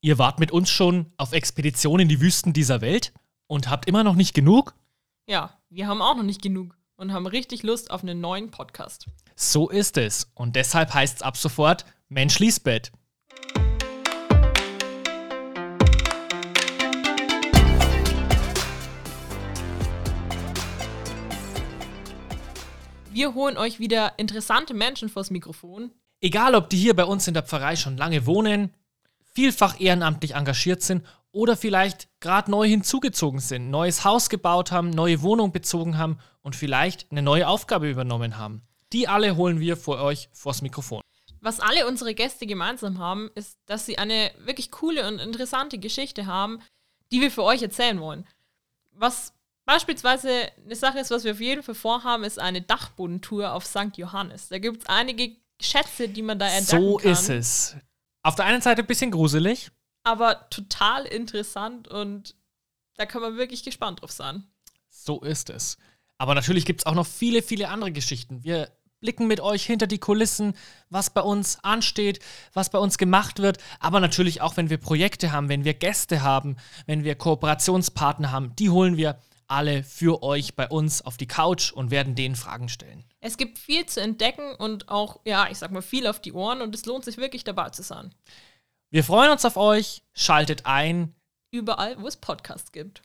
Ihr wart mit uns schon auf Expedition in die Wüsten dieser Welt und habt immer noch nicht genug? Ja, wir haben auch noch nicht genug und haben richtig Lust auf einen neuen Podcast. So ist es. Und deshalb heißt es ab sofort Mensch liest Bett. Wir holen euch wieder interessante Menschen vors Mikrofon. Egal, ob die hier bei uns in der Pfarrei schon lange wohnen, vielfach ehrenamtlich engagiert sind oder vielleicht gerade neu hinzugezogen sind, neues Haus gebaut haben, neue Wohnung bezogen haben und vielleicht eine neue Aufgabe übernommen haben. Die alle holen wir vor euch vors Mikrofon. Was alle unsere Gäste gemeinsam haben, ist, dass sie eine wirklich coole und interessante Geschichte haben, die wir für euch erzählen wollen. Was beispielsweise eine Sache ist, was wir auf jeden Fall vorhaben, ist eine Dachbodentour auf St. Johannes. Da gibt es einige Schätze, die man da entdecken So kann. ist es. Auf der einen Seite ein bisschen gruselig. Aber total interessant und da kann man wirklich gespannt drauf sein. So ist es. Aber natürlich gibt es auch noch viele, viele andere Geschichten. Wir blicken mit euch hinter die Kulissen, was bei uns ansteht, was bei uns gemacht wird. Aber natürlich auch, wenn wir Projekte haben, wenn wir Gäste haben, wenn wir Kooperationspartner haben, die holen wir alle für euch bei uns auf die Couch und werden denen Fragen stellen. Es gibt viel zu entdecken und auch, ja, ich sag mal, viel auf die Ohren und es lohnt sich wirklich dabei zu sein. Wir freuen uns auf euch. Schaltet ein. Überall, wo es Podcasts gibt.